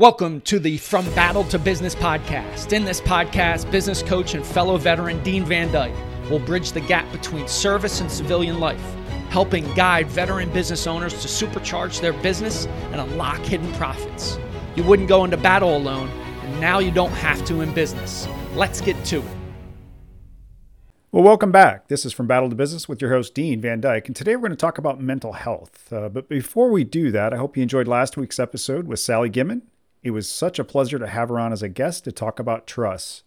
Welcome to the From Battle to Business podcast. In this podcast, business coach and fellow veteran Dean Van Dyke will bridge the gap between service and civilian life, helping guide veteran business owners to supercharge their business and unlock hidden profits. You wouldn't go into battle alone, and now you don't have to in business. Let's get to it. Well, welcome back. This is From Battle to Business with your host, Dean Van Dyke. And today we're going to talk about mental health. Uh, but before we do that, I hope you enjoyed last week's episode with Sally Gimmon it was such a pleasure to have her on as a guest to talk about trusts.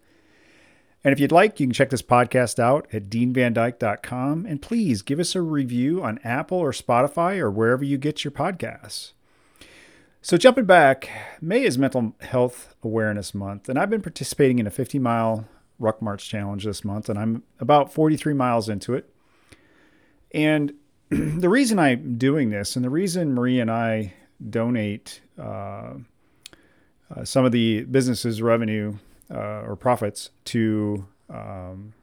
And if you'd like, you can check this podcast out at deanvandyke.com. And please give us a review on Apple or Spotify or wherever you get your podcasts. So, jumping back, May is Mental Health Awareness Month, and I've been participating in a 50 mile Ruck March Challenge this month, and I'm about 43 miles into it. And the reason I'm doing this, and the reason Marie and I donate uh, uh, some of the business's revenue uh, or profits to um,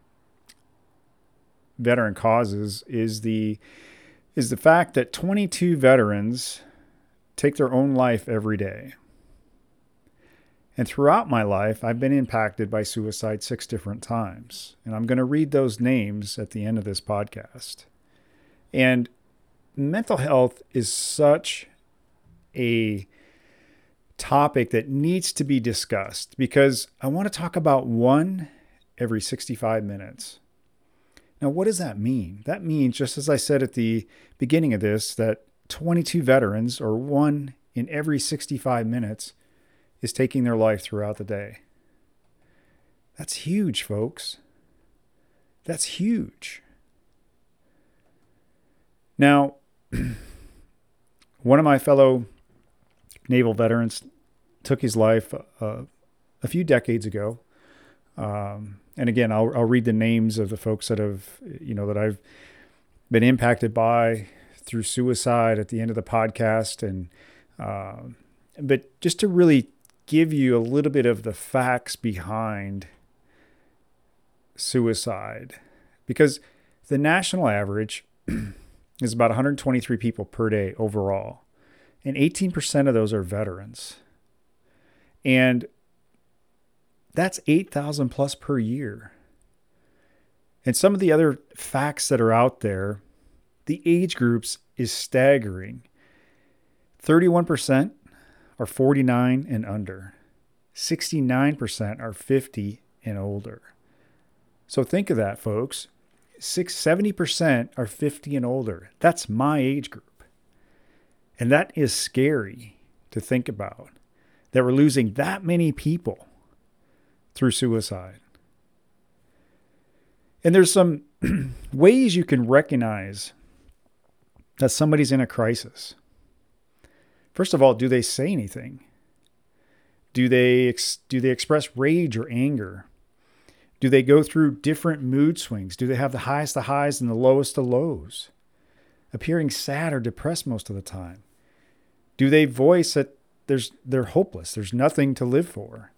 veteran causes is the is the fact that 22 veterans take their own life every day. And throughout my life, I've been impacted by suicide six different times. And I'm going to read those names at the end of this podcast. And mental health is such a topic that needs to be discussed because I want to talk about one every 65 minutes. Now, what does that mean? That means, just as I said at the beginning of this, that 22 veterans, or one in every 65 minutes, is taking their life throughout the day. That's huge, folks. That's huge. Now, one of my fellow naval veterans, took his life uh, a few decades ago. Um, and again, I'll, I'll read the names of the folks that have, you know, that I've been impacted by through suicide at the end of the podcast. And, uh, but just to really give you a little bit of the facts behind suicide, because the national average is about 123 people per day overall and 18% of those are veterans. And that's 8,000 plus per year. And some of the other facts that are out there, the age groups is staggering. 31% are 49 and under. 69% are 50 and older. So think of that, folks. Six, 70% are 50 and older. That's my age group. And that is scary to think about that we're losing that many people through suicide. And there's some ways you can recognize that somebody's in a crisis. First of all, do they say anything? Do they ex- do they express rage or anger? Do they go through different mood swings? Do they have the highest of highs and the lowest of lows? Appearing sad or depressed most of the time? Do they voice that there's they're hopeless? There's nothing to live for.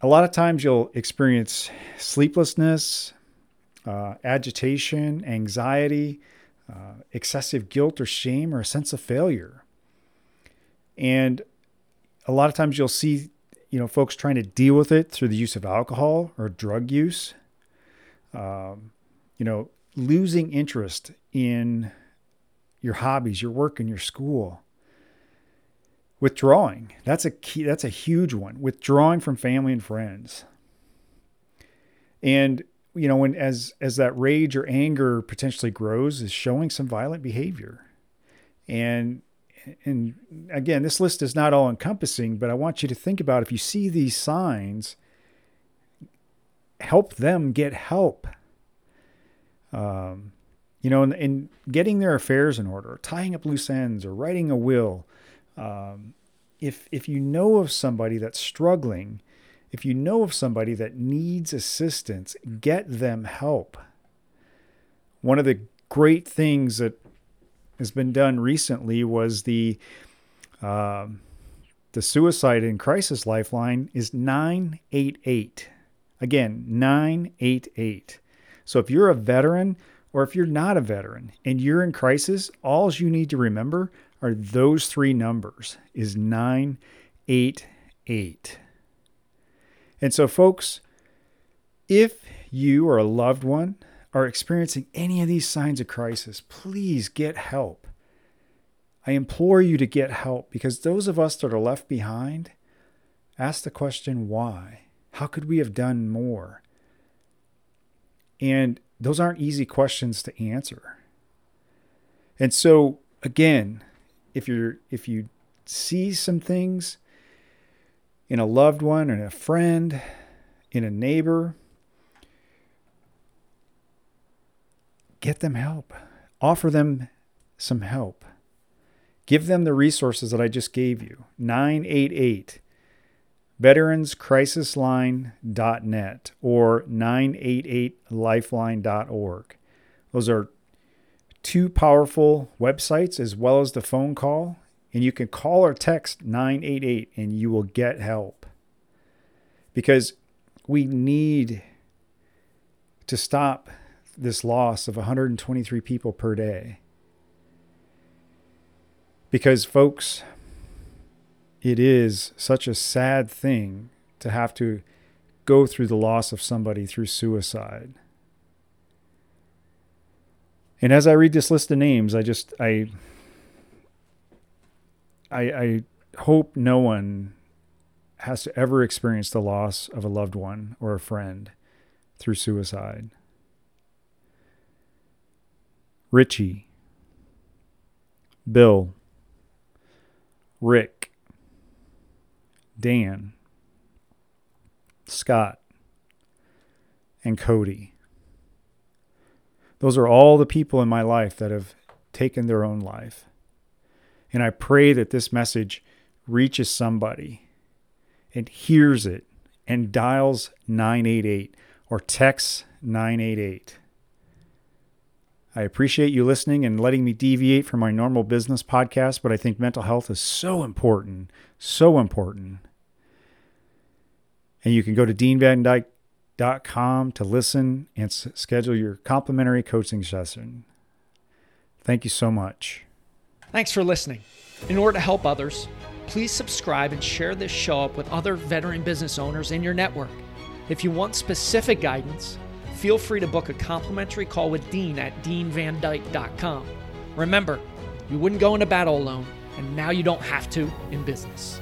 A lot of times you'll experience sleeplessness, uh, agitation, anxiety, uh, excessive guilt or shame, or a sense of failure. And a lot of times you'll see, you know, folks trying to deal with it through the use of alcohol or drug use. Um, you know, losing interest in your hobbies, your work, and your school. Withdrawing. That's a key, that's a huge one. Withdrawing from family and friends. And you know, when as as that rage or anger potentially grows, is showing some violent behavior. And and again, this list is not all encompassing, but I want you to think about if you see these signs, help them get help. Um, you know, and, getting their affairs in order, tying up loose ends, or writing a will. Um, if if you know of somebody that's struggling, if you know of somebody that needs assistance, get them help. One of the great things that has been done recently was the um, the suicide and crisis lifeline is 988. Again, 988. So if you're a veteran or if you're not a veteran and you're in crisis, all you need to remember are those three numbers is 988. And so folks, if you or a loved one are experiencing any of these signs of crisis, please get help. I implore you to get help because those of us that are left behind ask the question why? How could we have done more? And those aren't easy questions to answer. And so again, if you're if you see some things in a loved one in a friend, in a neighbor, get them help. Offer them some help. Give them the resources that I just gave you. 988 veteranscrisisline.net or 988lifeline.org. Those are two powerful websites as well as the phone call. And you can call or text 988 and you will get help. Because we need to stop this loss of 123 people per day. Because, folks, it is such a sad thing to have to go through the loss of somebody through suicide. And as I read this list of names, I just I I, I hope no one has to ever experience the loss of a loved one or a friend through suicide. Richie, Bill, Rick, Dan, Scott, and Cody. Those are all the people in my life that have taken their own life. And I pray that this message reaches somebody and hears it and dials 988 or texts 988. I appreciate you listening and letting me deviate from my normal business podcast, but I think mental health is so important, so important. And you can go to deanvandyke.com to listen and s- schedule your complimentary coaching session. Thank you so much. Thanks for listening. In order to help others, please subscribe and share this show up with other veteran business owners in your network. If you want specific guidance, feel free to book a complimentary call with Dean at deanvandyke.com. Remember, you wouldn't go into battle alone, and now you don't have to in business.